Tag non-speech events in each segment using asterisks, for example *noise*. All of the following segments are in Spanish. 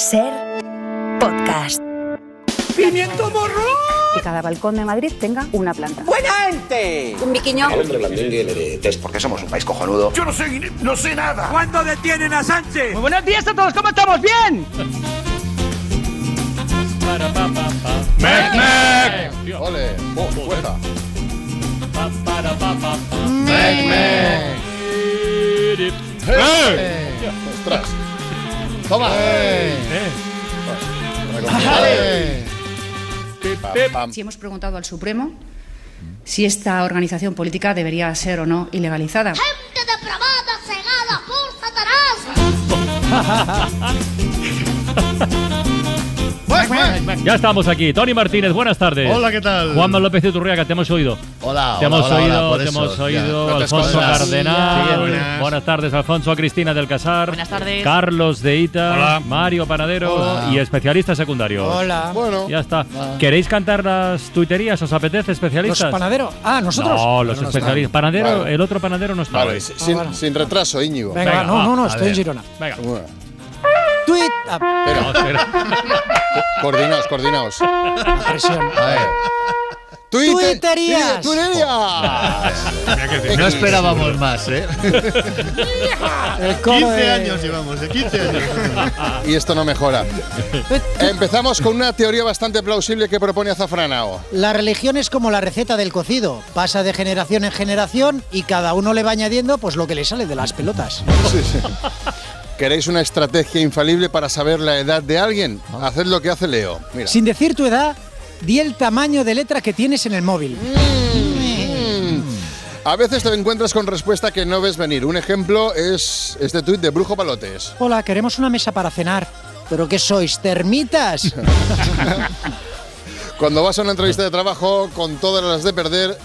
Ser podcast. ¡Pimiento morro! Que cada balcón de Madrid tenga una planta. ¡Buena gente! Un biquiño. Hombre, blandengue le de test porque somos un país cojonudo. Yo no sé, no sé nada. ¿Cuándo detienen a Sánchez? Muy buenos días a todos, ¿cómo estamos? ¡Bien! ¡Mec, mec! ¡Ole! ¡Oh, fuerza! ¡Mec, mec! ¡Eh! ¡Ostras! ¡Toma! ¡Eh! Si hemos preguntado al Supremo si esta organización política debería ser o no ilegalizada. ¡Gente depravada, cegada por Satanás! *laughs* Ya estamos aquí. Tony Martínez, buenas tardes. Hola, ¿qué tal? Juanma López Iturriaga, te hemos oído. Hola, Te hola, hemos hola, oído, hola, te eso, hemos oído. No te Alfonso escondas. Cardenal. Siguiente. Buenas tardes, Alfonso. A Cristina del Casar. Buenas tardes. Carlos de Ita. Hola. Mario Panadero. Hola. Y especialistas secundarios. Hola. Bueno, Ya está. Va. ¿Queréis cantar las tuiterías? ¿Os apetece, ¿Los especialistas? panaderos? Ah, ¿nosotros? No, los no especialistas. Panadero, Vale. el otro panadero no está. vale, sin, bueno. sin retraso, Íñigo. Venga, Venga, no, no, no, estoy en Girona. Venga. Bueno, Tweet. Ah, espera, espera. coordinaos, coordinaos. presión. A ver. Twitter- Tuiterías. Tuiterías. No esperábamos más, ¿eh? *laughs* El coro de- llevamos, de 15 años. Y esto no mejora. Empezamos con una teoría bastante plausible que propone Azafranao. La religión es como la receta del cocido, pasa de generación en generación y cada uno le va añadiendo pues lo que le sale de las pelotas. ¿Queréis una estrategia infalible para saber la edad de alguien? Haced lo que hace Leo. Mira. Sin decir tu edad, di el tamaño de letra que tienes en el móvil. Mm. A veces te encuentras con respuesta que no ves venir. Un ejemplo es este tuit de Brujo Palotes. Hola, queremos una mesa para cenar. ¿Pero qué sois, termitas? *laughs* Cuando vas a una entrevista de trabajo con todas las de perder,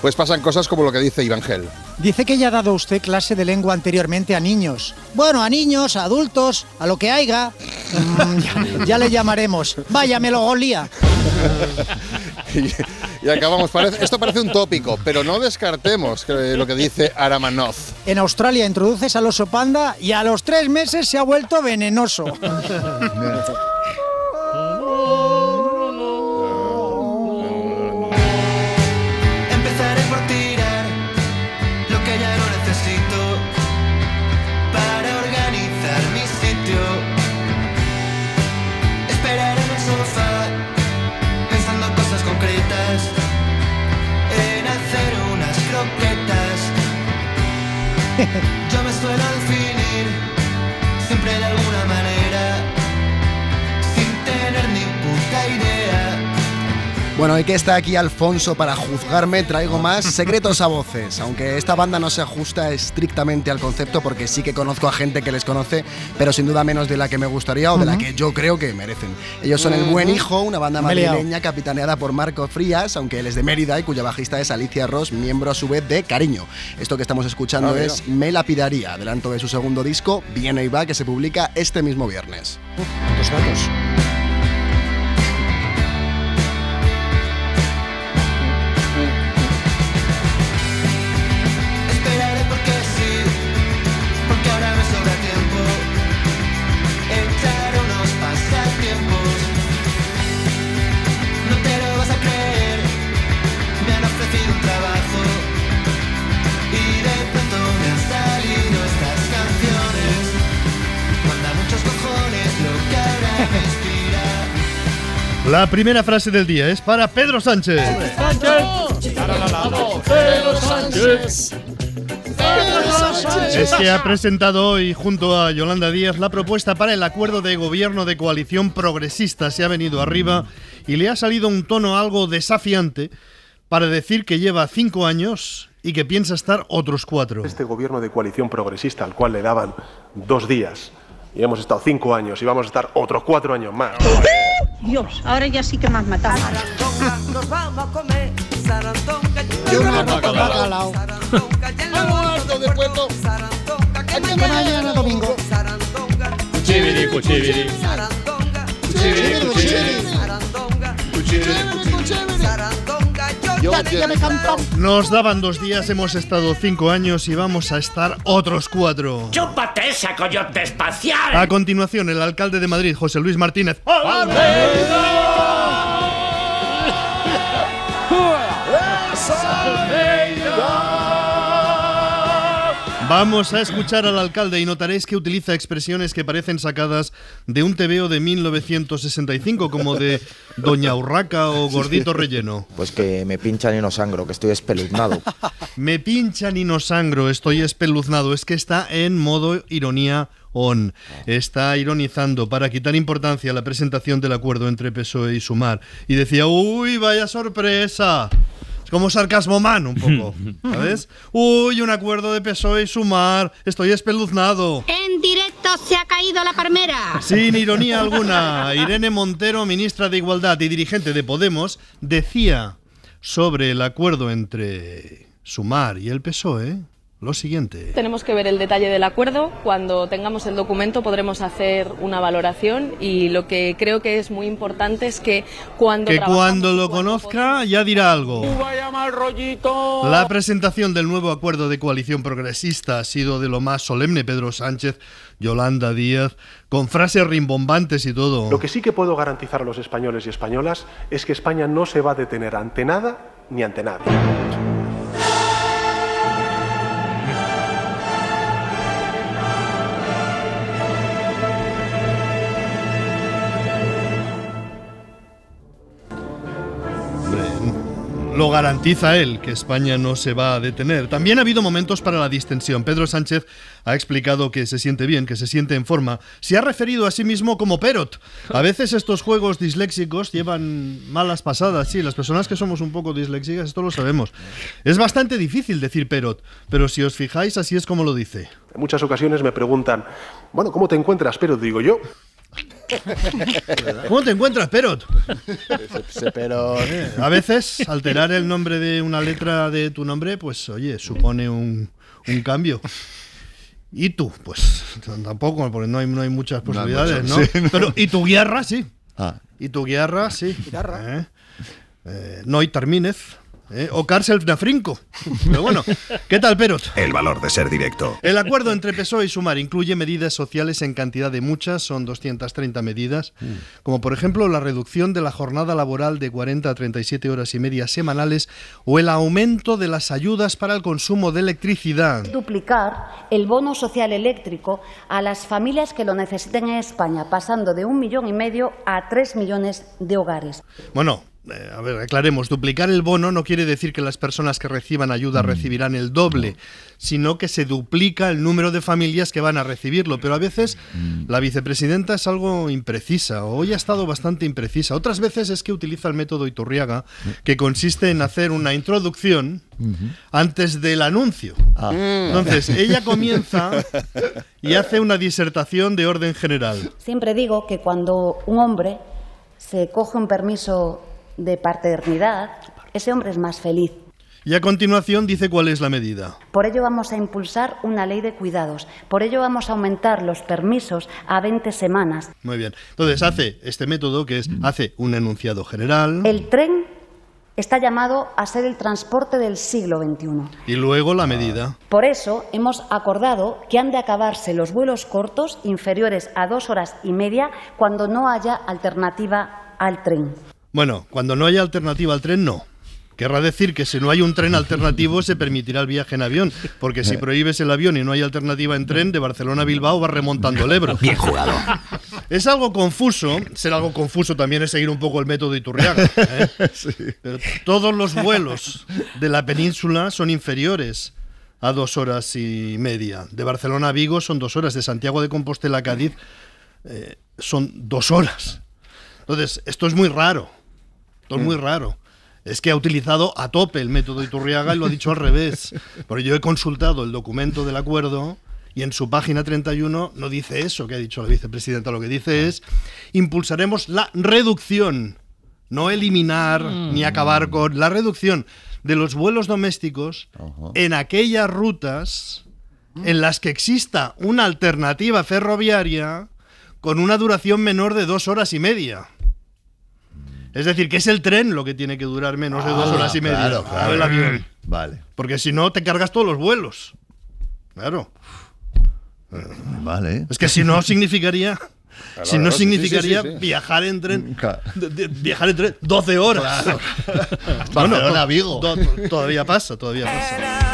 pues pasan cosas como lo que dice Ivangel. Dice que ya ha dado usted clase de lengua anteriormente a niños. Bueno, a niños, a adultos, a lo que haya. Mm, ya, ya le llamaremos. Vaya melogolía. Y, *laughs* y acabamos. Parece- esto parece un tópico, pero no descartemos que- lo que dice Aramanoz. En Australia introduces al oso panda y a los tres meses se ha vuelto venenoso. *laughs* Y que está aquí Alfonso para juzgarme, traigo más *laughs* secretos a voces. Aunque esta banda no se ajusta estrictamente al concepto, porque sí que conozco a gente que les conoce, pero sin duda menos de la que me gustaría o de la que yo creo que merecen. Ellos son El Buen Hijo, una banda madrileña capitaneada por Marco Frías, aunque él es de Mérida y cuya bajista es Alicia Ross, miembro a su vez de Cariño. Esto que estamos escuchando es Me lapidaría, adelanto de su segundo disco, Viene y va, que se publica este mismo viernes. Datos. La primera frase del día es para Pedro Sánchez. Es que ha presentado hoy junto a Yolanda Díaz la propuesta para el acuerdo de gobierno de coalición progresista. Se ha venido arriba y le ha salido un tono algo desafiante para decir que lleva cinco años y que piensa estar otros cuatro. Este gobierno de coalición progresista al cual le daban dos días y hemos estado cinco años y vamos a estar otros cuatro años más. Dios, ahora ya sí que me has matado. Nos vamos a comer sarandonga. Yo una con bacalao. Mañana domingo. Cuchibiri, cuchibiri. Sarandonga, Cuchibiri, cuchibiri. sarandonga, sarandonga, yo ya, ya me cantan. Nos daban dos días, hemos estado cinco años y vamos a estar otros cuatro. ¡Chúpate esa coyote espacial! A continuación, el alcalde de Madrid, José Luis Martínez. Vamos a escuchar al alcalde y notaréis que utiliza expresiones que parecen sacadas de un TVO de 1965, como de Doña Urraca o Gordito Relleno. Pues que me pinchan y no sangro, que estoy espeluznado. *laughs* Me pinchan y no sangro, estoy espeluznado. Es que está en modo ironía on. Está ironizando para quitar importancia a la presentación del acuerdo entre PSOE y Sumar. Y decía, uy, vaya sorpresa. Como sarcasmo man un poco, *laughs* ¿sabes? Uy, un acuerdo de PSOE y Sumar, estoy espeluznado. En directo se ha caído la palmera. Sin ironía alguna, Irene Montero, ministra de Igualdad y dirigente de Podemos, decía sobre el acuerdo entre Sumar y el PSOE lo siguiente. Tenemos que ver el detalle del acuerdo. Cuando tengamos el documento podremos hacer una valoración y lo que creo que es muy importante es que cuando Que cuando lo conozca ya dirá algo. La presentación del nuevo acuerdo de coalición progresista ha sido de lo más solemne. Pedro Sánchez, Yolanda Díaz, con frases rimbombantes y todo. Lo que sí que puedo garantizar a los españoles y españolas es que España no se va a detener ante nada ni ante nadie. Lo garantiza él, que España no se va a detener. También ha habido momentos para la distensión. Pedro Sánchez ha explicado que se siente bien, que se siente en forma. Se ha referido a sí mismo como Perot. A veces estos juegos disléxicos llevan malas pasadas. Sí, las personas que somos un poco disléxicas, esto lo sabemos. Es bastante difícil decir Perot, pero si os fijáis, así es como lo dice. En muchas ocasiones me preguntan, bueno, ¿cómo te encuentras? Pero digo yo, *laughs* ¿Cómo te encuentras, Perot? Pero A veces alterar el nombre de una letra de tu nombre, pues oye, supone un, un cambio. Y tú, pues tampoco, porque no hay, no hay muchas posibilidades, ¿no? Pero, y tu guiarra, sí. Ah. Y tu guiarra, sí. ¿Eh? Eh, Noy Termínez. ¿Eh? O Cárcel Nafrinco. Pero bueno, ¿qué tal, Perot? El valor de ser directo. El acuerdo entre PSOE y Sumar incluye medidas sociales en cantidad de muchas, son 230 medidas, como por ejemplo la reducción de la jornada laboral de 40 a 37 horas y media semanales o el aumento de las ayudas para el consumo de electricidad. duplicar el bono social eléctrico a las familias que lo necesiten en España, pasando de un millón y medio a tres millones de hogares. Bueno, eh, a ver, aclaremos, duplicar el bono no quiere decir que las personas que reciban ayuda recibirán el doble, sino que se duplica el número de familias que van a recibirlo. Pero a veces la vicepresidenta es algo imprecisa, o hoy ha estado bastante imprecisa. Otras veces es que utiliza el método Iturriaga, que consiste en hacer una introducción antes del anuncio. Entonces, ella comienza *laughs* y hace una disertación de orden general. Siempre digo que cuando un hombre se coge un permiso de paternidad, ese hombre es más feliz. Y a continuación dice cuál es la medida. Por ello vamos a impulsar una ley de cuidados. Por ello vamos a aumentar los permisos a 20 semanas. Muy bien. Entonces hace este método que es, hace un enunciado general El tren está llamado a ser el transporte del siglo XXI. y luego la medida. Por eso hemos acordado que han de acabarse los vuelos cortos inferiores a dos horas y media cuando no haya alternativa al tren. Bueno, cuando no haya alternativa al tren, no. Querrá decir que si no hay un tren alternativo se permitirá el viaje en avión, porque si *laughs* prohíbes el avión y no hay alternativa en tren, de Barcelona a Bilbao va remontando el Ebro. Bien jugado. Es algo confuso, ser algo confuso también es seguir un poco el método Iturriaga. ¿eh? *laughs* Pero todos los vuelos de la península son inferiores a dos horas y media. De Barcelona a Vigo son dos horas, de Santiago de Compostela a Cádiz eh, son dos horas. Entonces, esto es muy raro. Esto es muy raro. Es que ha utilizado a tope el método Iturriaga y lo ha dicho al revés. Porque yo he consultado el documento del acuerdo y en su página 31 no dice eso que ha dicho la vicepresidenta. Lo que dice es, impulsaremos la reducción, no eliminar ni acabar con la reducción de los vuelos domésticos en aquellas rutas en las que exista una alternativa ferroviaria con una duración menor de dos horas y media. Es decir, que es el tren lo que tiene que durar menos de dos Ah, horas y media. claro, claro. el avión. Vale. Porque si no, te cargas todos los vuelos. Claro. Vale. Es que si no significaría. *laughs* si no significaría sí, sí, sí. viajar en tren. de- de- viajar en tren 12 horas. *laughs* Barcelona, to- Vigo. to- todavía pasa, todavía pasa.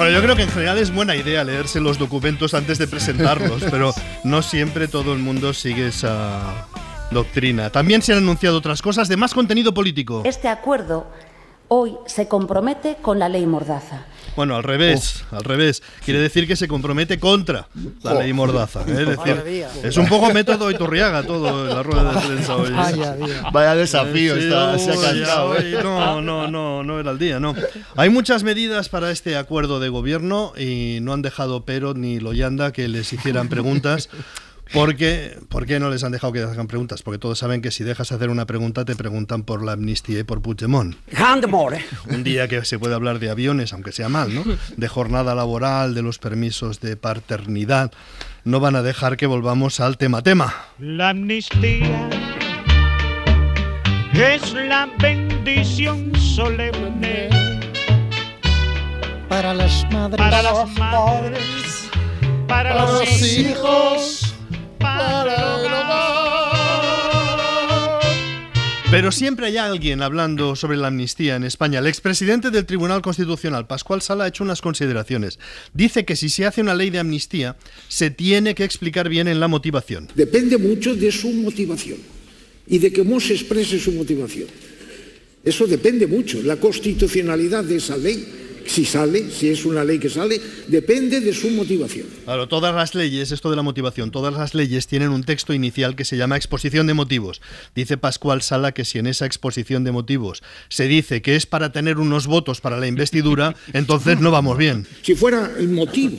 Bueno, yo creo que en general es buena idea leerse los documentos antes de presentarlos, pero no siempre todo el mundo sigue esa doctrina. También se han anunciado otras cosas de más contenido político. Este acuerdo hoy se compromete con la ley Mordaza. Bueno, al revés, al revés. Quiere decir que se compromete contra la ley Mordaza. ¿eh? Es decir, es un poco método Iturriaga todo en la rueda de prensa hoy. Vaya desafío, Sí, está- se ha hoy, ¿eh? No, no, no, no era el día, no. Hay muchas medidas para este acuerdo de gobierno y no han dejado pero ni Loyanda que les hicieran preguntas. Porque, ¿Por qué no les han dejado que hagan preguntas? Porque todos saben que si dejas hacer una pregunta te preguntan por la amnistía y por Puigdemont. Un día que se puede hablar de aviones, aunque sea mal, ¿no? De jornada laboral, de los permisos de paternidad. No van a dejar que volvamos al tema tema. La amnistía es la bendición solemne Para las madres. para las madres, para, los, hijos, Pero siempre hay alguien hablando sobre la amnistía en España. El expresidente del Tribunal Constitucional, Pascual Sala, ha hecho unas consideraciones. Dice que si se hace una ley de amnistía, se tiene que explicar bien en la motivación. Depende mucho de su motivación y de cómo se exprese su motivación. Eso depende mucho. La constitucionalidad de esa ley, si sale, si es una ley que sale, depende de su motivación. Claro, todas las leyes, esto de la motivación, todas las leyes tienen un texto inicial que se llama exposición de motivos. Dice Pascual Sala que si en esa exposición de motivos se dice que es para tener unos votos para la investidura, *laughs* entonces no vamos bien. Si fuera el motivo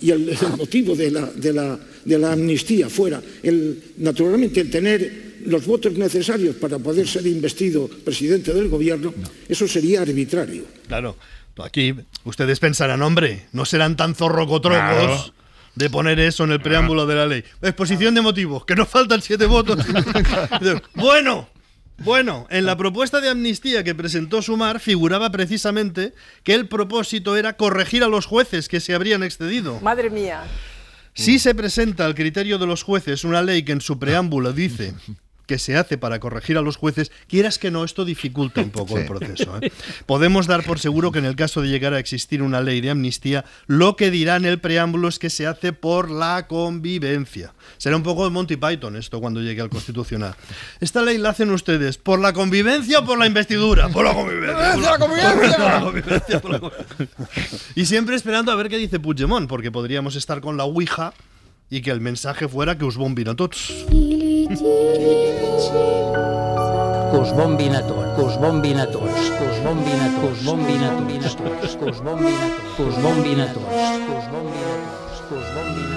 y el, el motivo de la, de, la, de la amnistía fuera, el, naturalmente, el tener los votos necesarios para poder ser investido presidente del gobierno, eso sería arbitrario. Claro, aquí ustedes pensarán, hombre, no serán tan zorrocotrocos Claro. de poner eso en el preámbulo de la ley. Exposición de motivos, que nos faltan siete votos. *laughs* bueno, bueno, en la propuesta de amnistía que presentó Sumar figuraba precisamente que el propósito era corregir a los jueces que se habrían excedido. Madre mía. Si se presenta al criterio de los jueces una ley que en su preámbulo dice que se hace para corregir a los jueces, quieras que no, esto dificulta un poco el proceso. ¿eh? Podemos dar por seguro que en el caso de llegar a existir una ley de amnistía, lo que dirá en el preámbulo es que se hace por la convivencia. Será un poco de Monty Python esto cuando llegue al Constitucional. Esta ley la hacen ustedes por la convivencia o por la investidura. Por la convivencia. *laughs* ¡La convivencia! Por la convivencia, por la convivencia. Y siempre esperando a ver qué dice Puigdemont, porque podríamos estar con la Ouija y que el mensaje fuera que us bombin a tots. Tots, tots.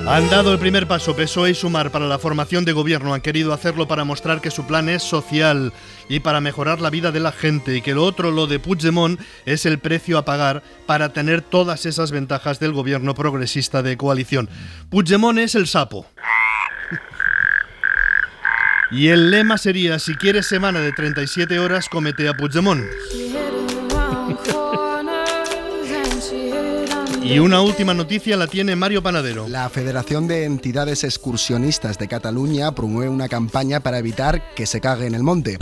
Han dado el primer paso PSOE y Sumar para la formación de gobierno. Han querido hacerlo para mostrar que su plan es social y para mejorar la vida de la gente y que lo otro, lo de Puigdemont, es el precio a pagar para tener todas esas ventajas del gobierno progresista de coalición. Puigdemont es el sapo. Y el lema sería, si quieres semana de 37 horas, comete a Puigdemont. Y una última noticia la tiene Mario Panadero. La Federación de Entidades Excursionistas de Cataluña promueve una campaña para evitar que se cague en el monte.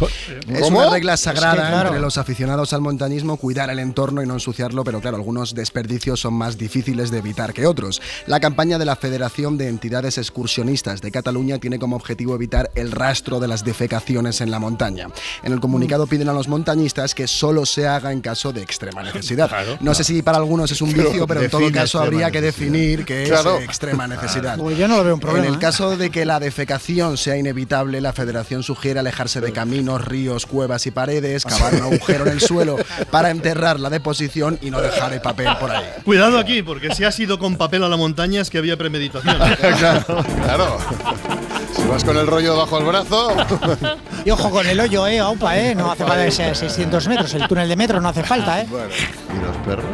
Es una regla Es que, sagrada claro. entre los aficionados al montañismo cuidar el entorno y no ensuciarlo, pero claro, algunos desperdicios son más difíciles de evitar que otros. La campaña de la Federación de Entidades Excursionistas de Cataluña tiene como objetivo evitar el rastro de las defecaciones en la montaña. En el comunicado piden a los montañistas que solo se haga en caso de extrema *laughs* necesidad. No sé si para algunos es un vicio, pero en todo Define caso habría que definir qué Claro. es eh, extrema necesidad. Pues yo no lo veo un problema. En el ¿eh? caso de que la defecación sea inevitable, la federación sugiere alejarse de caminos, ríos, cuevas y paredes, cavar un agujero en el suelo para enterrar la deposición y no dejar el papel por ahí. Cuidado aquí, porque si has ido con papel a la montaña es que había premeditación. *laughs* claro, claro. Si vas con el rollo bajo el brazo. *laughs* Y ojo con el hoyo, eh, opa, eh. No hace falta que sea 600 metros. El túnel de metro no hace falta, eh. Bueno, ¿y los perros?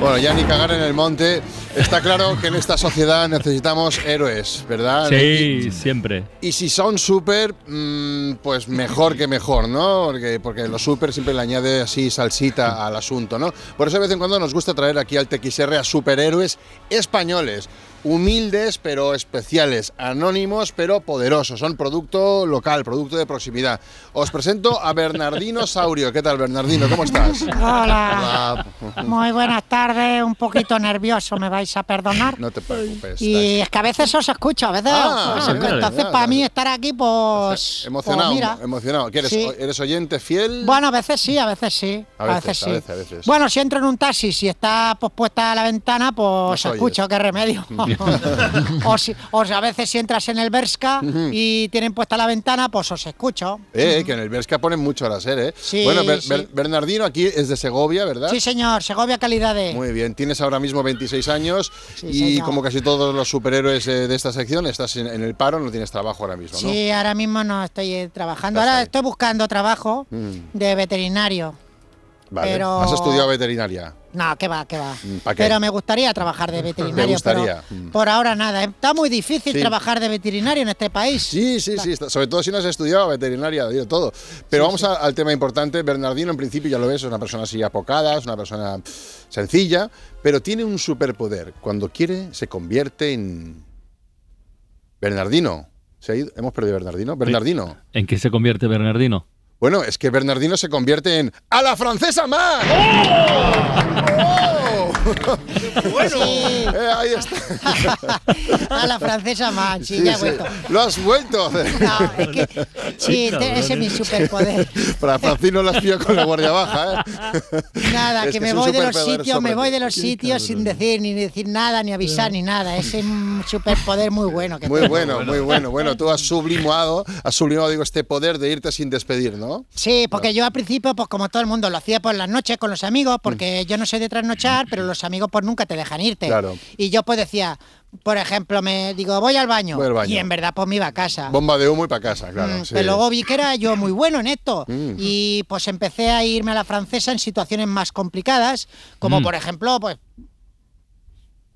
Bueno, ya ni cagar en el monte. Está claro que en esta sociedad necesitamos héroes, ¿verdad? Sí, siempre. Y si son súper, mm, pues mejor que mejor, ¿no? Porque, porque los súper siempre le añade así salsita al asunto, ¿no? Por eso de vez en cuando nos gusta traer aquí al TXR a superhéroes españoles. Humildes pero especiales, anónimos pero poderosos. Son producto local, producto de proximidad. Os presento a Bernardino Saurio. ¿Qué tal, Bernardino? ¿Cómo estás? Hola. Muy buenas tardes. Un poquito nervioso, me vais a perdonar. No te preocupes. Y es que a veces os escucho, a veces Ah, os escucho. Entonces, para mí estar aquí, pues. *laughs* Emocionado, pues mira. emocionado. ¿Qué eres? Sí. ¿Eres oyente fiel? Bueno, a veces sí, a veces sí. A veces, a veces, a veces. Bueno, si entro en un taxi, si está pues, puesta a la ventana, pues escucho, qué remedio. *laughs* o, si, o si a veces si entras en el Berska y tienen puesta la ventana, pues os escucho. Eh, que en el Berska ponen mucho a la ser, ¿eh? Sí, bueno, Ber- sí. Ber- Bernardino aquí es de Segovia, ¿verdad? Sí, señor, Segovia calidad de. Muy bien, tienes ahora mismo 26 años Sí, y señor. como casi todos los superhéroes eh, de esta sección, estás en, en el paro, no tienes trabajo ahora mismo, ¿no? Sí, ahora mismo no estoy eh, trabajando. Estás Ahora ahí. estoy buscando trabajo Mm, de veterinario. vale. pero- Has estudiado veterinaria. No, que va, que va. Mm. Pero me gustaría trabajar de *laughs* veterinario. gustaría? Pero Mm. por ahora nada. Está muy difícil Sí. trabajar de veterinario en este país. Sí, sí, sí, está- sobre todo si no has estudiado veterinaria, digo todo. Pero vamos a- al tema importante. Bernardino, en principio, ya lo ves, es una persona así apocada, es una persona sencilla, pero tiene un superpoder. Cuando quiere, se convierte en. Bernardino. ¿Se ha ido? ¿Hemos perdido a Bernardino? Bernardino. ¿En qué se convierte Bernardino? Bueno, es que Bernardino se convierte en ¡A la francesa más! ¡Oh! bueno, eh, ahí está. *laughs* A la francesa man, sí, Sí, ya he sí. vuelto. Lo has vuelto. No, es que sí, ese es mi superpoder. Para Francino las pillo con la guardia baja, ¿eh? Nada, Es que, que me voy de los sitios, me voy de los sitios sin decir ni decir nada, ni avisar, ni nada. Ese es un superpoder muy bueno que Muy tengo. bueno, muy bueno. Bueno, tú has sublimado, has sublimado, digo, este poder de irte sin despedir, ¿no? Sí, porque yo al principio, pues como todo el mundo, lo hacía por las noches con los amigos, porque yo no soy de trasnochar, pero los amigos pues nunca te dejan irte. Mm. Claro. Y yo pues decía, por ejemplo, me digo, voy al baño. Voy al baño. Y en verdad pues me iba a casa. Bomba de humo y para casa, claro. Mm, sí. Pero luego vi que era yo muy bueno en esto *laughs* Mm. y pues empecé a irme a la francesa en situaciones más complicadas, como Mm. por ejemplo, pues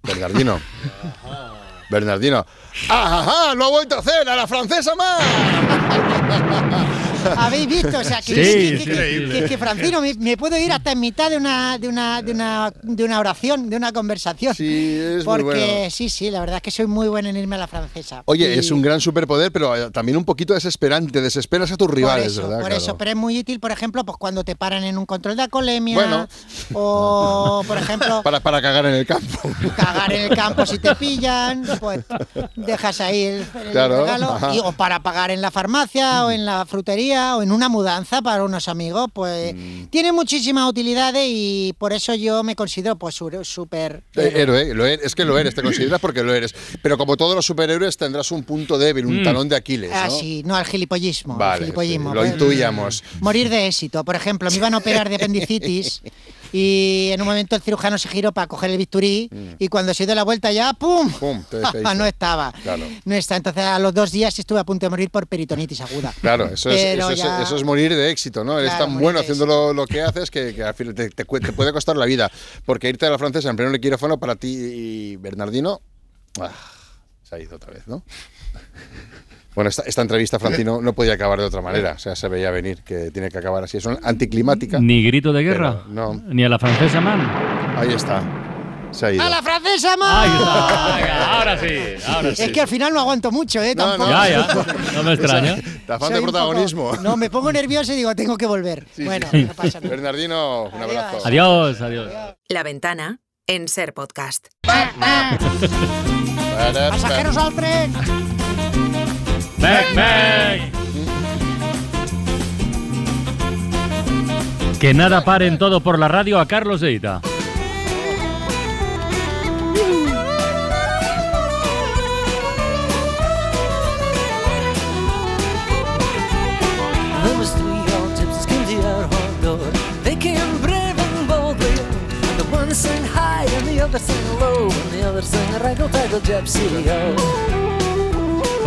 Bernardino. *laughs* Bernardino. ¡Ah, ajá! ¡Lo ha vuelto a hacer! ¡A la francesa más! *laughs* habéis visto, o sea, que, Sí, que- sí, que- increíble. que- que, Francino me, me puedo ir hasta en mitad de una de una de una de una oración, de una conversación. Sí, es muy Porque bueno. sí, sí, la verdad es que soy muy bueno en irme a la francesa. Oye, Y- es un gran superpoder, pero eh, también un poquito desesperante. Desesperas a tus rivales, por eso, ¿verdad? Por Claro. eso, pero es muy útil, por ejemplo, pues cuando te paran en un control de alcoholemia Bueno. o, por ejemplo, *laughs* Para, para cagar en el campo. cagar en el campo si te pillan, pues dejas ahí el, el Claro, regalo. Y- o para pagar en la farmacia o en la frutería o en una mudanza para unos amigos, pues Mm. tiene muchísimas utilidades y por eso yo me considero pues súper... Eh, héroe, lo eres, es que lo eres, te consideras porque lo eres. Pero como todos los superhéroes tendrás un punto débil, un Mm. talón de Aquiles, ¿no? Ah, sí, no, al gilipollismo. al Vale, gilipollismo. sí, lo Pues, intuíamos. Morir de éxito. Por ejemplo, me iban a operar de apendicitis *laughs* y en un momento el cirujano se giró para coger el bisturí y cuando se dio la vuelta ya, ¡pum! Mm. Pum, *laughs* no estaba. Claro. No está. Entonces a los dos días estuve a punto de morir por peritonitis aguda. Claro, eso es, eso, es, ya- eso es morir de éxito, ¿no? Eres Claro, tan morir bueno haciendo lo, lo que haces que, que al final te, te te puede costar la vida. Porque irte a la francesa en pleno quirófano para ti y Bernardino, ah, se ha ido otra vez, ¿no? Bueno, esta, esta entrevista, *laughs* Francino, no podía acabar de otra manera. O sea, se veía venir que tiene que acabar así. Es una anticlimática. Ni grito de guerra. No. Ni a la francesa, man. Ahí está. Se ha ido. ¡A la francesa, más! Ahí está. Ahora sí, ahora sí. Es que al final no aguanto mucho, ¿eh? No, no. Tampoco. Ya, ya. No me *laughs* extraña. Te afán Soy de un poco- protagonismo. no, me pongo nervioso y digo, tengo que volver. bueno, sí. *laughs* no pasa nada. Bernardino, un abrazo. Adiós, adiós. La ventana en Ser Podcast. Pasajeros al tren. Que nada paren todo por la radio a Carlos Deita. One sang high and the other sang low. And the other sang raggle taggle gypsy. Oh.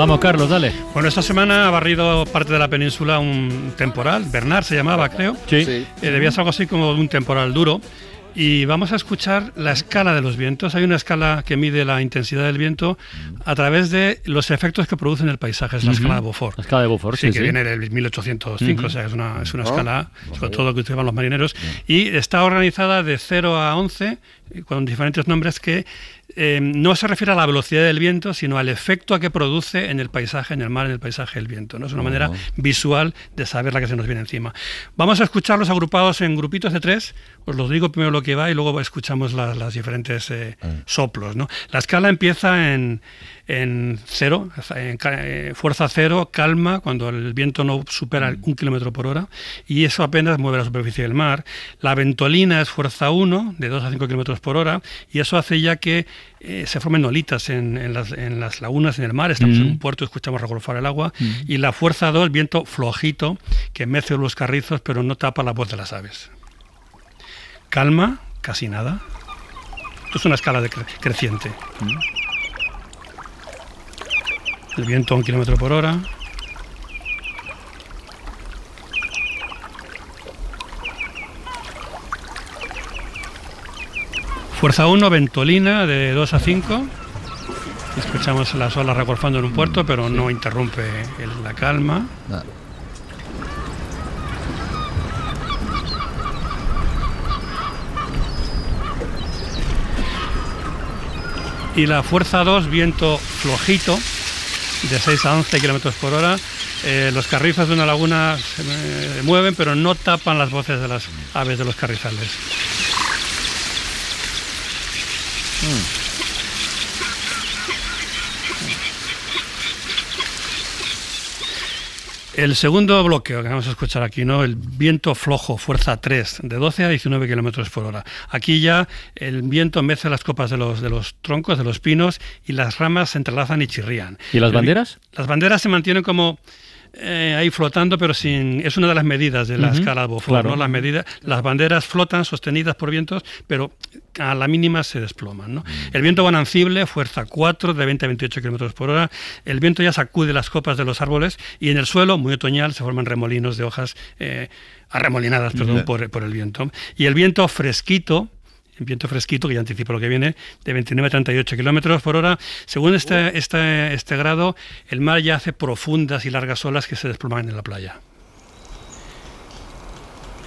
Vamos, Carlos, dale. Bueno, esta semana ha barrido parte de la península un temporal, Bernard se llamaba, creo. Sí. Sí. Eh, debía ser algo así como un temporal duro. Y vamos a escuchar la escala de los vientos. Hay una escala que mide la intensidad del viento a través de los efectos que produce en el paisaje. Es la escala de Beaufort. La escala de Beaufort, sí, que sí. viene del 1805, Ujú. o sea, es una, es una Oh, escala, sobre todo que utilizaban los marineros. Y está organizada de 0 a 11, eh, con diferentes nombres que eh, no se refiere a la velocidad del viento, sino al efecto que produce en el paisaje, en el mar, en el paisaje el viento. ¿no? Es una manera visual de saber la que se nos viene encima. Vamos a escucharlos agrupados en grupitos de tres. Os los digo primero lo que va y luego escuchamos la- las diferentes eh, soplos. ¿no? La escala empieza en, en cero, en eh, fuerza cero, calma, cuando el viento no supera el un kilómetro por hora, y eso apenas mueve la superficie del mar. La ventolina es fuerza 1, de 2 a 5 kilómetros por hora, y eso hace ya que eh, se formen olitas en, en las, en las lagunas, en el mar. Estamos en Mm. un puerto, escuchamos regolfar el agua. Mm. Y la fuerza 2, viento flojito, que mece los carrizos, pero no tapa la voz de las aves. Calma, casi nada. Esto es una escala de cre- creciente. El viento a un kilómetro por hora. Fuerza 1, ventolina de 2 a 5. Escuchamos las olas recorfando en un puerto, pero no interrumpe el- la calma. Y la fuerza 2, viento flojito, de 6 a 11 kilómetros por hora. Eh, los carrizos de una laguna se eh, mueven, pero no tapan las voces de las aves de los carrizales. El segundo bloqueo que vamos a escuchar aquí, ¿no? El viento flojo, fuerza 3, de 12 a 19 kilómetros por hora. Aquí ya el viento mece las copas de los, de los troncos, de los pinos, y las ramas se entrelazan y chirrían. ¿Y las El banderas? Las banderas se mantienen como eh, ahí flotando, pero sin. Es una de las medidas de la escala de Beaufort, claro. ¿no? Las medidas, las banderas flotan sostenidas por vientos, pero a la mínima se desploman. ¿no? El viento bonancible, fuerza 4, de 20 a 28 kilómetros por hora. El viento ya sacude las copas de los árboles y en el suelo, muy otoñal, se forman remolinos de hojas eh, arremolinadas perdón, por, por el viento. Y el viento fresquito, viento fresquito, que ya anticipo lo que viene, de 29 a 38 kilómetros por hora. Según este, este, este grado, el mar ya hace profundas y largas olas que se desploman en la playa.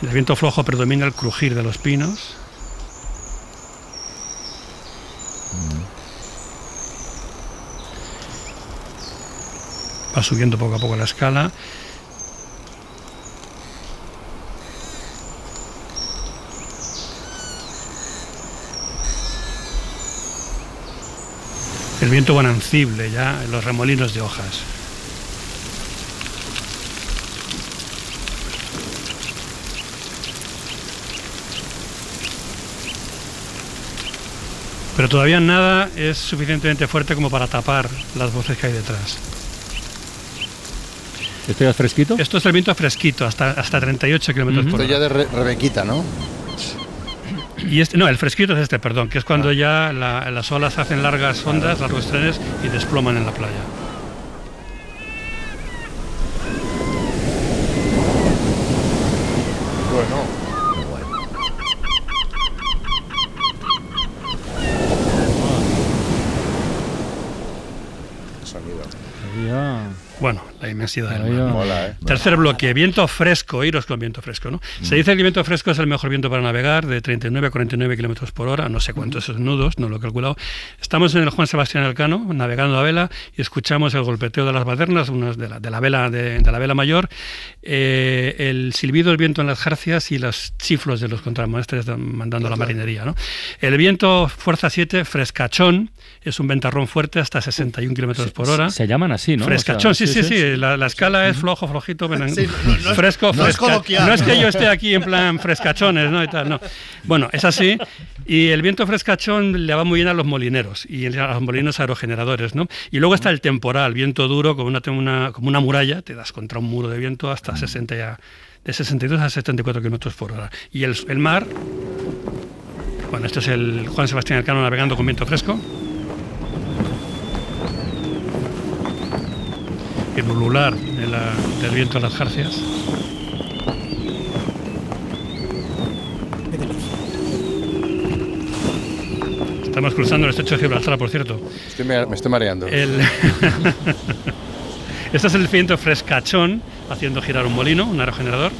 El viento flojo predomina el crujir de los pinos. Va subiendo poco a poco la escala. El viento bonancible ya, en los remolinos de hojas. Pero todavía nada es suficientemente fuerte como para tapar las voces que hay detrás. ¿Esto ya es fresquito? Esto es el viento fresquito, hasta, hasta 38 kilómetros por Esto hora. ya de Re- Rebequita, ¿no? Y este, no, el fresquito es este, perdón, que es cuando ya la- las olas hacen largas ondas, largos trenes y desploman en la playa. Bueno. Ya. Bueno, la inmensidad del Ahí mar. va. Mola, ¿eh? Tercer bloque, viento fresco, iros con viento fresco, ¿no? Se dice que el viento fresco es el mejor viento para navegar, de 39 a 49 kilómetros por hora, no sé cuántos esos nudos, no lo he calculado. Estamos en el Juan Sebastián Elcano, navegando a vela, y escuchamos el golpeteo de las badernas, unas de la, de la vela de, de la vela mayor, eh, el silbido del viento en las jarcias y los chiflos de los contramaestres mandando la marinería, ¿no? El viento fuerza 7, frescachón, es un ventarrón fuerte hasta 61 kilómetros por hora. Se llaman así, ¿no? Frescachón, O sea, sí, sí, sí. La, la escala es flojo, flojito, *laughs* Sí, no, no es- fresco, no es. No es que yo esté aquí en plan frescachones, ¿no? Y tal, no. Bueno, es así. Y el viento frescachón le va muy bien a los molineros y a los molinos aerogeneradores, ¿no? Y luego está el temporal, viento duro, como una, una- como una muralla, te das contra un muro de viento hasta 60 ya, de 62 a 74 kilómetros por hora. Y el, el mar, bueno, este es el Juan Sebastián Elcano navegando con viento fresco. El ulular de la- del viento en las jarcias. Estamos cruzando el estrecho de Gibraltar, por cierto. Estoy me, me estoy mareando. El- *laughs* este es el viento frescachón haciendo girar un molino, un aerogenerador.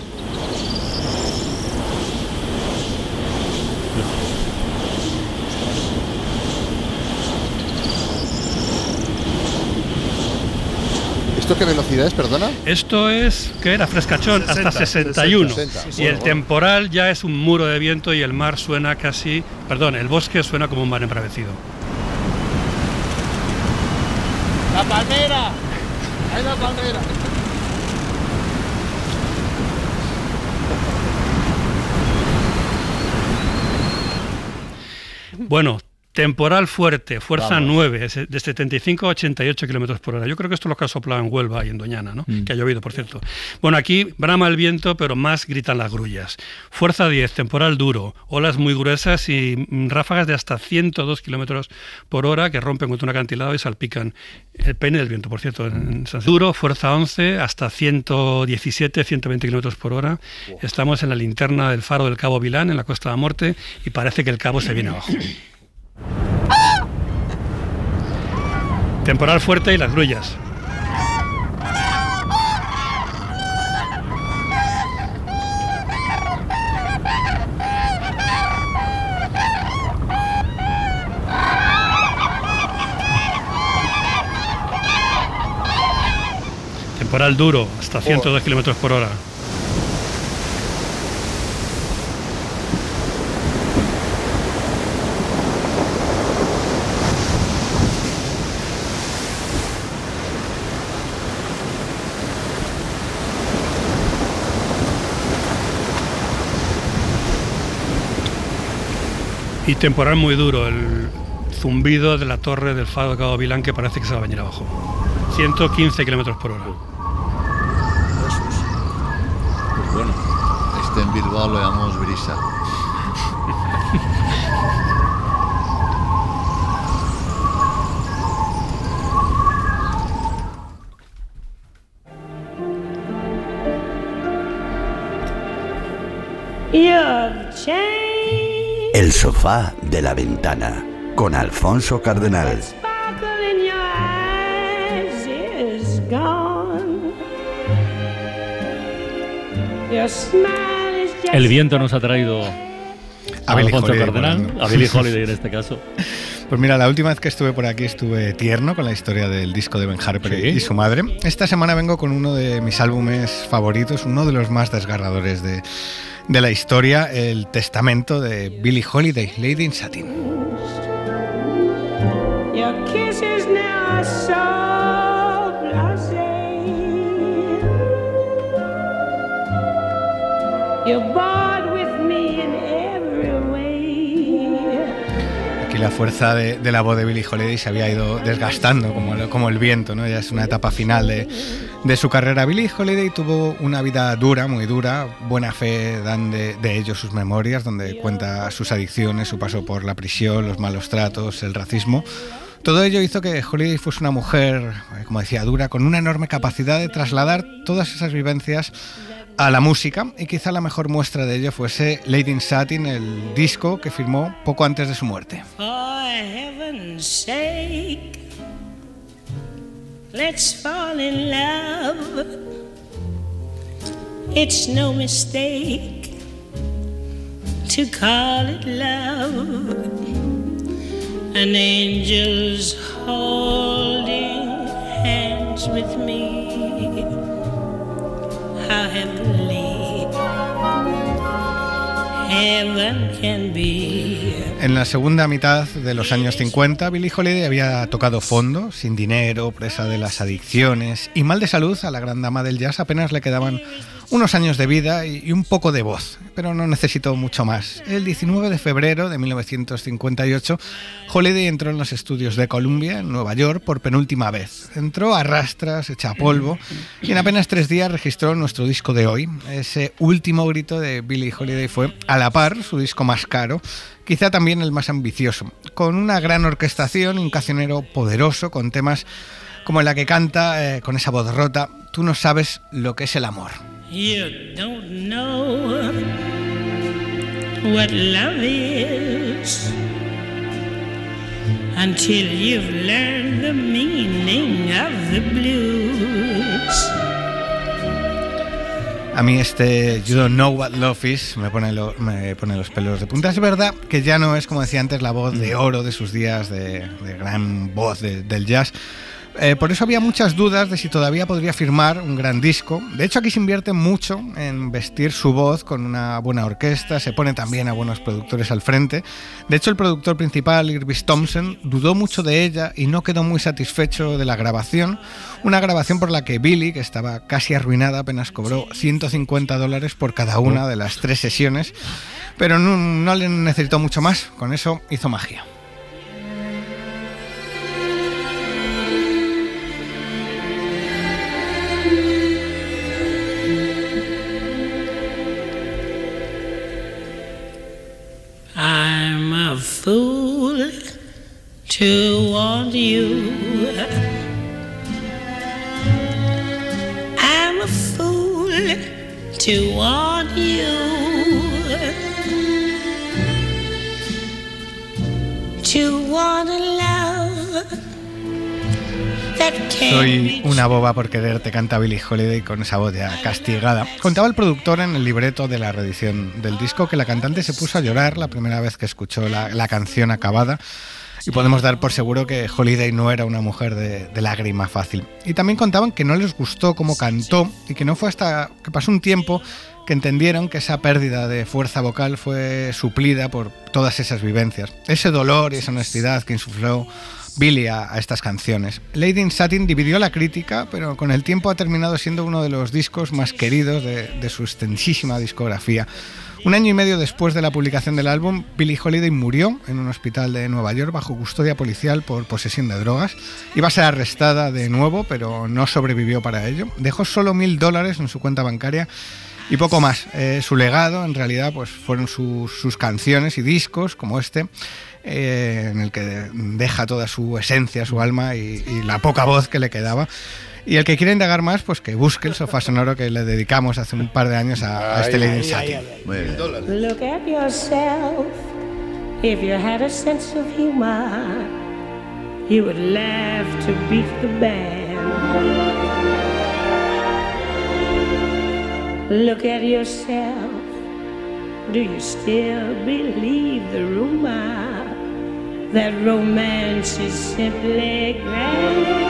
¿Esto qué velocidad es, perdona? Esto es, ¿qué era? Frescachón, hasta 60, 61. 60. Y Bueno, el temporal ya es un muro de viento y el mar suena casi, perdón, el bosque suena como un mar embravecido. ¡La palmera! ¡Hay la palmera! Bueno, temporal fuerte, fuerza Vamos. 9, es de 75 a 88 kilómetros por hora. Yo creo que esto es lo que ha soplado en Huelva y en Doñana, ¿no? Mm. que ha llovido, por cierto. Bueno, aquí brama el viento, pero más gritan las grullas. Fuerza 10, temporal duro, olas muy gruesas y mm, ráfagas de hasta 102 kilómetros por hora que rompen contra un acantilado y salpican el peine del viento, por cierto. En, San- duro, fuerza 11, hasta 117, 120 kilómetros por hora. Estamos en la linterna del faro del Cabo Vilán, en la Costa de la Muerte, y parece que el cabo se viene abajo. Temporal fuerte y las grullas. Temporal duro, hasta 102 kilómetros por hora. Temporal muy duro, el zumbido de la torre del faro de Cabo Vilán que parece que se va a venir abajo. 115 kilómetros por hora. Pues bueno, este en Bilbao lo llamamos brisa. El sofá de la ventana con Alfonso Cardenal. El viento nos ha traído A Alfonso Holiday Cardenal, a Billy Holiday en este caso. *laughs* Pues mira, la última vez que estuve por aquí estuve tierno con la historia del disco de Ben Harper Sí. y su madre. Esta semana vengo con uno de mis álbumes favoritos, uno de los más desgarradores de, de la historia, El Testamento de Billie Holiday, Lady in Satin. La fuerza de, de la voz de Billie Holiday se había ido desgastando como, como el viento, ¿no? Ya es una etapa final de, de su carrera. Billie Holiday tuvo una vida dura, muy dura. Buena fe dan de, de ello sus memorias, donde cuenta sus adicciones, su paso por la prisión, los malos tratos, el racismo. Todo ello hizo que Holiday fuese una mujer, eh, como decía, dura, con una enorme capacidad de trasladar todas esas vivencias a la música y quizá la mejor muestra de ello fuese Lady in Satin, el disco que firmó poco antes de su muerte. Let's fall in love. It's no mistake to call it love. An angel's holding hands with me. En la segunda mitad de los años 50, Billie Holiday había tocado fondo, sin dinero, presa de las adicciones y mal de salud. A la gran dama del jazz apenas le quedaban unos años de vida y un poco de voz, pero no necesitó mucho más. El 19 de febrero de 1958, Holiday entró en los estudios de Columbia, en Nueva York, por penúltima vez. Entró a rastras, hecha polvo, y en apenas tres días registró nuestro disco de hoy. Ese último grito de Billie Holiday fue, a la par, su disco más caro, quizá también el más ambicioso, con una gran orquestación un cancionero poderoso, con temas como la que canta eh, con esa voz rota, tú no sabes lo que es el amor. You don't know what love is until you've learned the meaning of the blues. A mí este You Don't Know What Love Is me pone, lo- me pone los pelos de punta. Es verdad que ya no es, como decía antes, la voz de oro de sus días, de, de gran voz de- del jazz. Eh, por eso había muchas dudas de si todavía podría firmar un gran disco. De hecho, aquí se invierte mucho en vestir su voz con una buena orquesta, se pone también a buenos productores al frente. De hecho, el productor principal, Irvis Thompson, dudó mucho de ella y no quedó muy satisfecho de la grabación. Una grabación por la que Billy, que estaba casi arruinada, apenas cobró 150 dólares por cada una de las tres sesiones. Pero no, no le necesitó mucho más, con eso hizo magia. Fool to want you. I'm a fool to want you. To want can't Soy una boba por quererte, canta Billie Holiday con esa voz ya castigada. Contaba el productor en el libreto de la reedición del disco que la cantante se puso a llorar la primera vez que escuchó la, la canción acabada. Y podemos dar por seguro que Holiday no era una mujer de, de lágrima fácil. Y también contaban que no les gustó cómo cantó y que no fue hasta que pasó un tiempo que entendieron que esa pérdida de fuerza vocal fue suplida por todas esas vivencias. Ese dolor y esa honestidad que insufló Billy a, estas canciones. Lady in Satin dividió la crítica, pero con el tiempo ha terminado siendo uno de los discos más queridos de, su extensísima discografía. Un año y medio después de la publicación del álbum, Billie Holiday murió en un hospital de Nueva York bajo custodia policial por posesión de drogas. Iba a ser arrestada de nuevo, pero no sobrevivió para ello. Dejó solo mil dólares en su cuenta bancaria y poco más. Eh, su legado, en realidad, pues fueron sus, sus canciones y discos, como este, eh, en el que deja toda su esencia, su alma y, y la poca voz que le quedaba. Y el que quiera indagar más, pues que busque el sofá sonoro que le dedicamos hace un par de años a, a este Lady. Look at yourself. If you had a sense of humor, you would laugh to beat the band. Look at yourself. Do you still believe the rumor that romance is simply grand?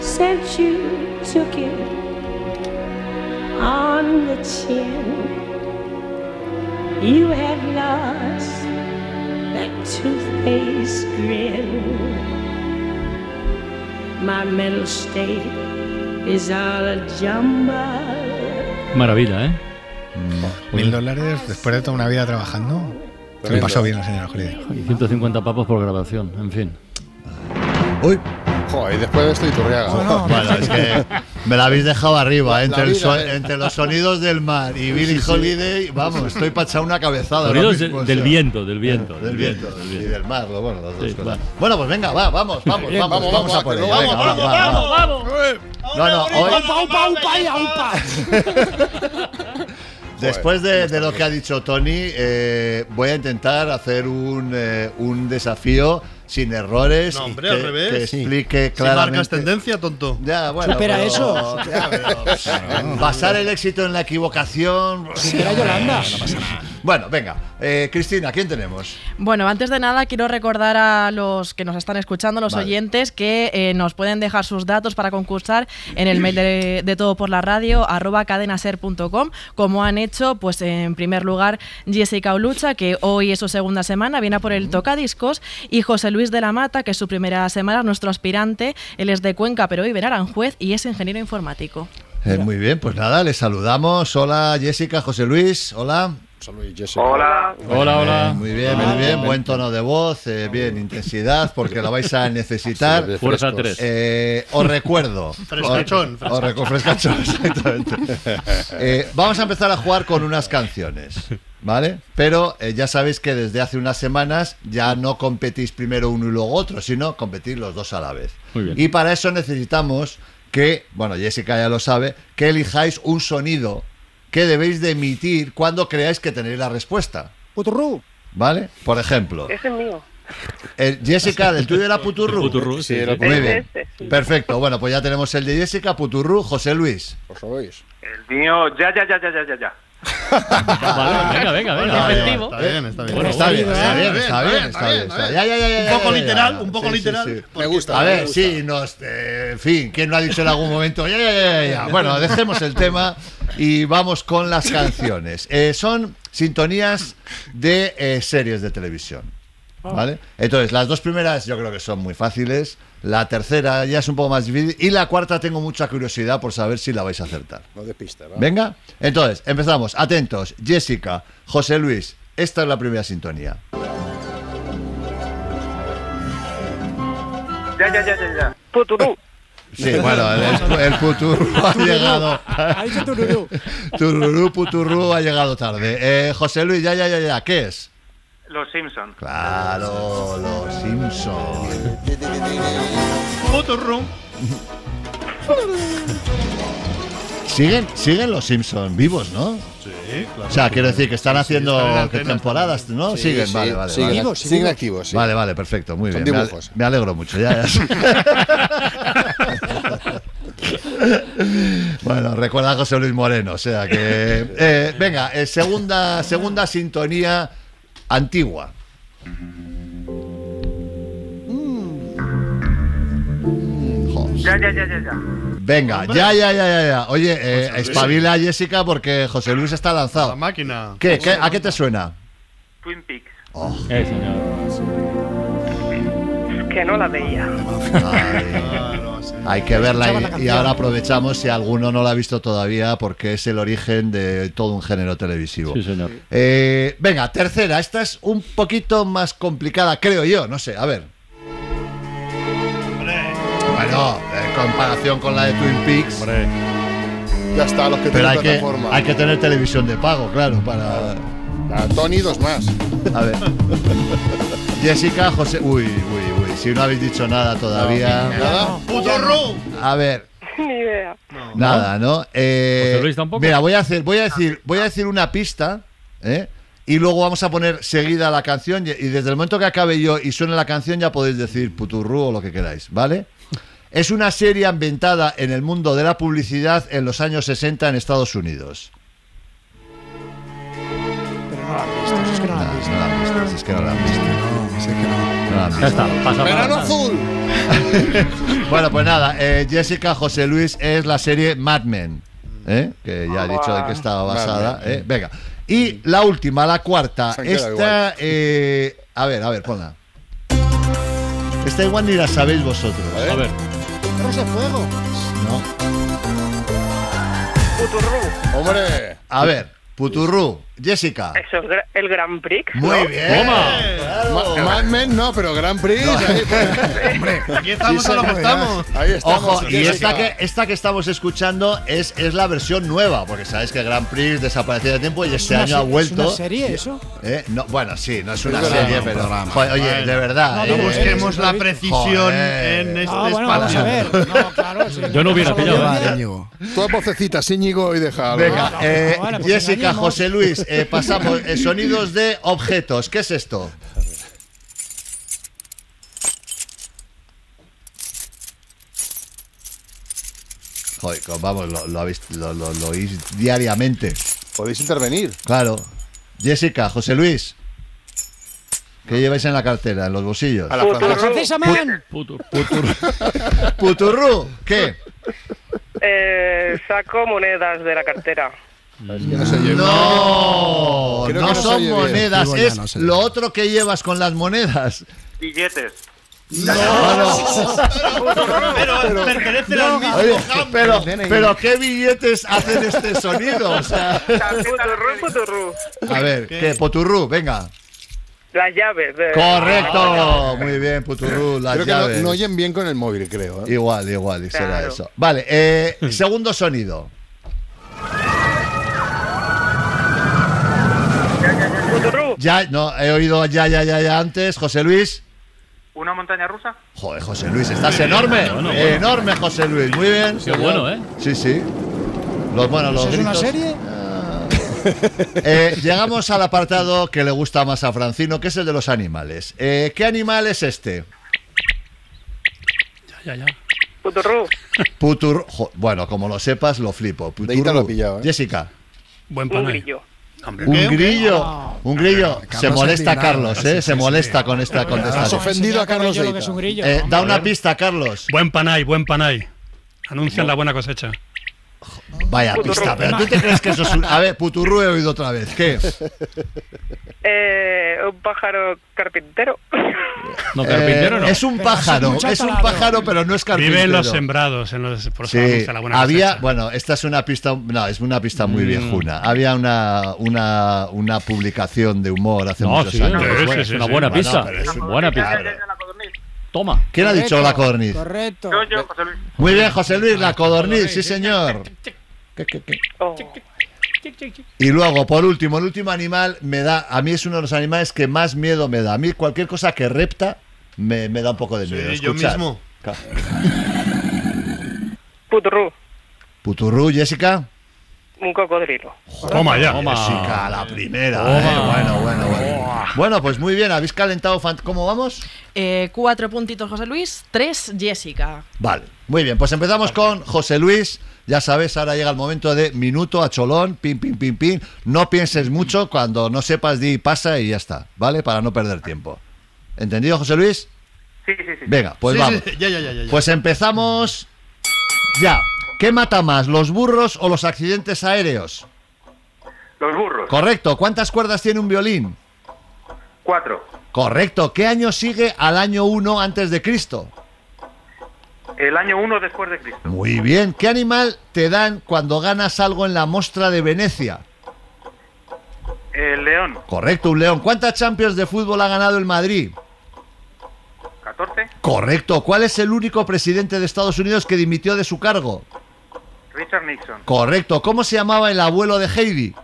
Since you took it on the chin, you have lost that two-faced grin. My mental state is all a jumble. Maravilla, ¿eh? Mil dólares después de toda una vida trabajando. Se lo pasó bien la señora Holiday. Y 150 papos por grabación, en fin. Uy. Joder, y después de esto Iturriaga. Bueno, es que me la habéis dejado arriba. La- entre, la el vida, so- eh. entre los sonidos del mar y sí. Holiday, vamos, estoy para echar una cabezada. Sonidos de- mismo, o del sea. viento, del viento. Del viento, del y del mar, lo bueno, las dos cosas. Bueno, pues venga, va, vamos, vamos, vamos, vamos, vamos, vamos, a por ello. luego- Venga, va, vamos, va, vamos, va. vamos. No, no, hoy, ¡Aupa, aupa, aupa y aupa! Después de, de lo que ha dicho Tony, eh, voy a intentar hacer un, eh, un desafío sin errores No, y hombre, que, al revés. que Sí. explique Si claramente. marcas tendencia, tonto. Ya, bueno, Supera pero- eso. ya, pero- basar *laughs* el éxito en la equivocación. Supera Yolanda. Bueno, venga, eh, Cristina, ¿quién tenemos? Bueno, antes de nada quiero recordar a los que nos están escuchando, los Vale. oyentes, que eh, nos pueden dejar sus datos para concursar en el mail de, de todo por la radio, arroba cadenaser.com, como han hecho, pues en primer lugar, Jessica Olucha, que hoy es su segunda semana, viene a por el tocadiscos, y José Luis de la Mata, que es su primera semana, nuestro aspirante, él es de Cuenca, pero vive en Aranjuez y es ingeniero informático. Eh, muy bien, pues nada, les saludamos. Hola Jessica, José Luis, hola. Hola. Hola, hola. Eh, muy bien, muy bien. Buen tono de voz, eh, bien, intensidad, porque lo vais a necesitar. Sí, Fuerza Frescos. tres. Eh, os recuerdo. *laughs* Frescachón, Os, os recu- frescachón, *laughs* exactamente. Eh, vamos a empezar a jugar con unas canciones. ¿Vale? Pero eh, ya sabéis que desde hace unas semanas ya no competís primero uno y luego otro, sino competís los dos a la vez. Muy bien. Y para eso necesitamos que, bueno, Jessica ya lo sabe, que elijáis un sonido que debéis de emitir cuando creáis que tenéis la respuesta. Puturru. ¿Vale? Por ejemplo, Ese es mío. el Jessica, ¿del tuyo era Puturru? Puturru, sí, sí. Muy bien. Perfecto. Bueno, pues ya tenemos el de Jessica, Puturru, José Luis. ¿Os? El mío, ya, ya, ya, ya, ya, ya, ya. Vale, *laughs* venga, venga, venga. Efectivo. Está bien, está bien. Bueno, Está bien, está bien, está bien, está bien. está- Ya, ya, ya, ya, Un poco literal, un poco Sí, literal. sí. Me gusta. A ver, gusta. sí, nos, eh, en fin, ¿quién no ha dicho en algún momento? Ya, ya, ya, ya, ya. Bueno, dejemos el tema y vamos con las canciones. Eh, son sintonías de eh, series de televisión. ¿Vale? Entonces, las dos primeras yo creo que son muy fáciles. La tercera ya es un poco más difícil. Y la cuarta tengo mucha curiosidad por saber si la vais a acertar. No de pista, ¿va? Venga, entonces, empezamos. Atentos, Jessica, José Luis, esta es la primera sintonía. Ya, ya, ya, ya, ya. Puturú. Sí, bueno, el, el, puturru *laughs* ha llegado. Ha dicho tururú. Tururú, puturru ha llegado tarde. Eh, José Luis, ya, ya, ya, ya, ¿qué es? Los Simpson. Claro, los Simpsons. Puturru. ¿Siguen, siguen los Simpsons vivos, ¿no? Sí, claro. O sea, quiero decir que están haciendo están en ¿qué antena. temporadas, ¿no? Sí, siguen, sí, vale, vale. siguen, vale. Vivos, siguen activos, sí. Vale, vale, perfecto, muy Son bien. Dibujos. me alegro mucho. Ya, ya. *laughs* bueno, recuerda a José Luis Moreno, o sea que. eh, venga, eh, segunda, segunda sintonía antigua. Ya, ya, ya, ya, ya. Venga, ya, ya, ya, ya, ya. Oye, eh, espabila Jessica porque José Luis está La lanzado. máquina. ¿Qué, qué, ¿A qué te suena? Twin Peaks. Eh, señor. Que no la veía. Sí. Hay que verla y, ahora aprovechamos si alguno no la ha visto todavía porque es el origen de todo un género televisivo. Sí, señor. Eh, venga, tercera. Esta es un poquito más complicada, creo yo. No sé, a ver. Bueno, en comparación con la de Twin Peaks. Hombre, Ya está, los que Pero tienen hay que, hay que tener televisión de pago, claro, para... A Tony, dos más. A ver. *laughs* Jessica, José... Uy, uy, uy. Si no habéis dicho nada todavía... Nada. Puturru. A ver, Ni idea. Nada, ¿no? *laughs* Eh, Luis tampoco. Mira, voy a hacer, voy a decir, voy a decir una pista, ¿eh? Y luego vamos a poner seguida la canción y, y desde el momento que acabe yo y suene la canción ya podéis decir puturru o lo que queráis, ¿vale? Es una serie ambientada en el mundo de la publicidad en los años 60 en Estados Unidos. Pero no la han visto, es que. No la han visto, es que no la han visto. Han ya está. Pasa ¡Verano azul! *laughs* Bueno, pues nada, eh, Jessica José Luis es la serie Mad Men, ¿eh? que ya he dicho de que estaba basada. ¿eh? Venga, y la última, la cuarta, esta, eh, a ver, a ver, ponla. Esta igual ni la sabéis vosotros. A ver. De fuego. ¿no? Puturru. ¡Hombre! A ver, Puturru, Jessica. Eso es el Grand Prix. Muy ¿no? bien. Ma- Mad Men no, pero Grand Prix. Ahí, *laughs* Hombre, aquí estamos Sí, a lo que estamos. ahí estamos. Ojo, y esta que, esta que estamos escuchando es, es la versión nueva, porque sabéis que Grand Prix desapareció de tiempo y este año ha vuelto. ¿Es una serie eso? ¿Eh? No, bueno, sí, no es una Es serie, pero. programa. Joder, oye, Bueno. de verdad. No, eh, No no, busquemos eh, la eh, precisión joder. en este Ah, bueno, vamos a espacio. ver. No, claro. *laughs* sí. Yo no hubiera pillado. Vale. Tú haz vocecitas, Íñigo, y deja. Venga, no, eh, no, vale, Jessica. José Luis, eh, pasamos eh, sonidos de objetos. ¿Qué es esto? Joder, vamos, lo, lo habéis, lo, lo- lo oís diariamente. Podéis intervenir. Claro. Jessica, José Luis. ¿Qué lleváis en la cartera, en los bolsillos? A la francesa. Puturru, ¿qué? Eh, saco monedas de la cartera. Es que no se. No, Creo no que no se son monedas, es no lo otro que llevas con las monedas. Billetes. Pero pertenece al mismo pero, pero ¿qué billetes hacen este sonido? O sea, a ver, ¿qué? Poturrú, venga. Las llaves. de- Correcto, muy bien, Puturrú, las Creo que no, llaves. no oyen bien con el móvil, creo. ¿eh? Igual, igual, y será Claro. eso. Vale, eh, *laughs* segundo sonido. Ya, no, he oído ya, ya, ya, ya antes. José Luis. ¿Una montaña rusa? Joder, José Luis, estás enorme. Bueno, bueno. Enorme, José Luis. Muy bien. Qué bueno, ¿eh? Sí, sí. Los, bueno, los ¿Eso es una serie? Eh, llegamos al apartado que le gusta más a Francino, que es el de los animales. Eh, ¿Qué animal es este? Ya, ya. Puturrú. Putur... jo, bueno, como lo sepas, lo flipo. Te lo Puturru. pillado, ¿eh? Jessica. Buen Un grillo. Hombre, Un ¿Qué? grillo. Un grillo. Se molesta. Carlos, ¿eh? Se molesta con esta Has contestación. ofendido a Carlos es un grillo. Eh, da una pista, Carlos. Buen panay, buen panay. Anuncian la buena cosecha. Vaya Puturru. pista, pero ¿tú te crees que eso es un... A ver, Puturru he oído otra vez. ¿Qué? Eh, un pájaro carpintero. No, carpintero Eh, no. Es un Pero pájaro, es un pájaro, pero no es carpintero. Vive en los sembrados, en los, Sí, la buena había, cosecha. bueno, esta es una pista, no, es una pista muy Mm. viejuna. Había una, una, una publicación de humor hace No, muchos sí, años. es, Sí, buena, sí, es una sí. buena pista. es un- buena pista. Toma. ¿Quién ha dicho la codorniz? Correcto. Yo, yo, José Luis. Muy bien, José Luis, la codorniz, sí señor. Oh. Y luego, por último, el último animal me da, a mí es uno de los animales que más miedo me da. A mí cualquier cosa que repta me, me da un poco de miedo. Sí, yo mismo. Puturrú. Puturru, Jessica. Un cocodrilo. Toma ya. Toma. Jessica, la primera. Eh. Bueno, bueno, bueno. Bueno, pues muy bien, habéis calentado. fant- ¿Cómo vamos? Eh, cuatro puntitos José Luis, tres Jessica. Vale, muy bien, pues empezamos con José Luis. Ya sabes, ahora llega el momento de minuto a cholón, pim, pim, pim, pim. No pienses mucho, cuando no sepas, di pasa y ya está, ¿vale? Para no perder tiempo. ¿Entendido, José Luis? Sí, sí, sí. Venga, pues Sí, vamos. sí, ya, ya, ya, ya, ya. Pues empezamos ya. ¿Qué mata más, los burros o los accidentes aéreos? Los burros. Correcto. ¿Cuántas cuerdas tiene un violín? Cuatro. Correcto. ¿Qué año sigue al año 1 antes de Cristo? El año uno después de Cristo. Muy bien. ¿Qué animal te dan cuando ganas algo en la Mostra de Venecia? El león. Correcto, un león. ¿Cuántas Champions de fútbol ha ganado el Madrid? 14. Correcto. ¿Cuál es el único presidente de Estados Unidos que dimitió de su cargo? Richard Nixon. Correcto. ¿Cómo se llamaba el abuelo de Heidi?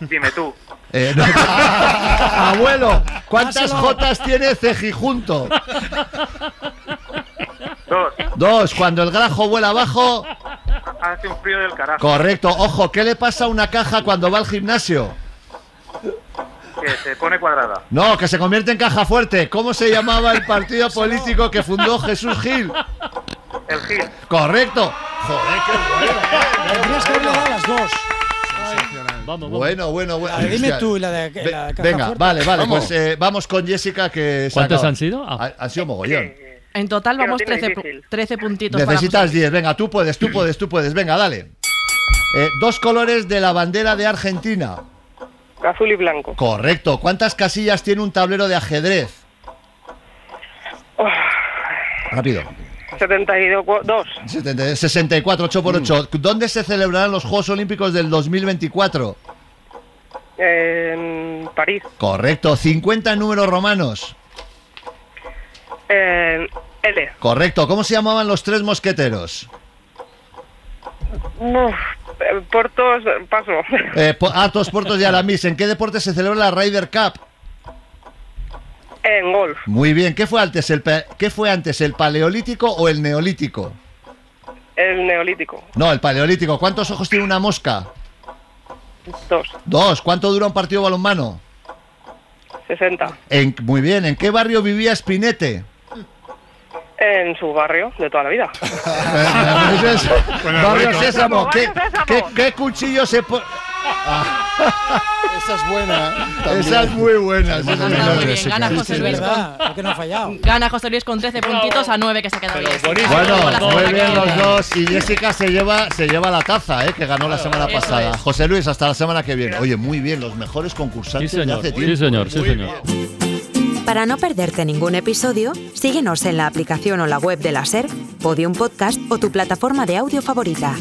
Dime tú. *laughs* Eh, no. *laughs* Abuelo, ¿cuántas. Jotas tiene Cejijunto? *laughs* Dos. Dos. Cuando el grajo vuela abajo. Hace un frío del carajo. Correcto. Ojo, ¿qué le pasa a una caja cuando va al gimnasio? Que se pone cuadrada. No, que se convierte en caja fuerte. ¿Cómo se llamaba el partido *laughs* político que fundó Jesús Gil? El Gil. Correcto. Joder, qué Tendrías que haberle dado las dos. Vamos, vamos. bueno. Bueno, bueno, dime tú la de, la Venga, fuerte. vale, vale. Vamos. Pues eh, vamos con Jessica que se ¿Cuántos acaba. han sido? Ah. Ha- Han sido mogollón. En total vamos tiene 13, pu- difícil. 13 puntitos Necesitas José Luis. 10. Venga, tú puedes, tú puedes, tú puedes. Venga, dale. Eh, dos colores de la bandera de Argentina. Azul y blanco. Correcto. ¿Cuántas casillas tiene un tablero de ajedrez? Oh, Rápido. 72. 70 64, 8 por 8. ¿Dónde se celebrarán los Juegos Olímpicos del 2024? En París. Correcto. 50 números romanos. En L. Correcto. ¿Cómo se llamaban los tres mosqueteros? Uf, eh, Portos, paso. *laughs* Eh, po- Atos, Portos y Aramis. ¿En qué deporte se celebra la Ryder Cup? En golf. Muy bien. ¿Qué fue antes, el, ¿qué fue antes, el paleolítico o el neolítico? El neolítico. No, el paleolítico. ¿Cuántos ojos tiene una mosca? Dos. Dos. ¿Cuánto dura un partido balonmano? 60. En- muy bien. ¿En qué barrio vivía Spinete? En su barrio de toda la vida. *laughs* Barrio rico. Sésamo. ¿Qué, Sésamo. qué- qué cuchillo se pone? Esa es buena. también. Esa es muy buena. muy muy bien. Gana José Luis con, no ha fallado. gana José Luis con 13 puntitos a 9 que se ha quedado Bueno, muy bien los dos. Y Jessica se lleva, se lleva la taza, ¿eh? que ganó la semana pasada. José Luis, hasta la semana que viene. Oye, muy bien, los mejores concursantes Sí, señor. de hace Sí, tiempo. señor. Sí, Muy señor. Para no perderte ningún episodio, síguenos en la aplicación o la web de la SER, Podium Podcast o tu plataforma de audio favorita.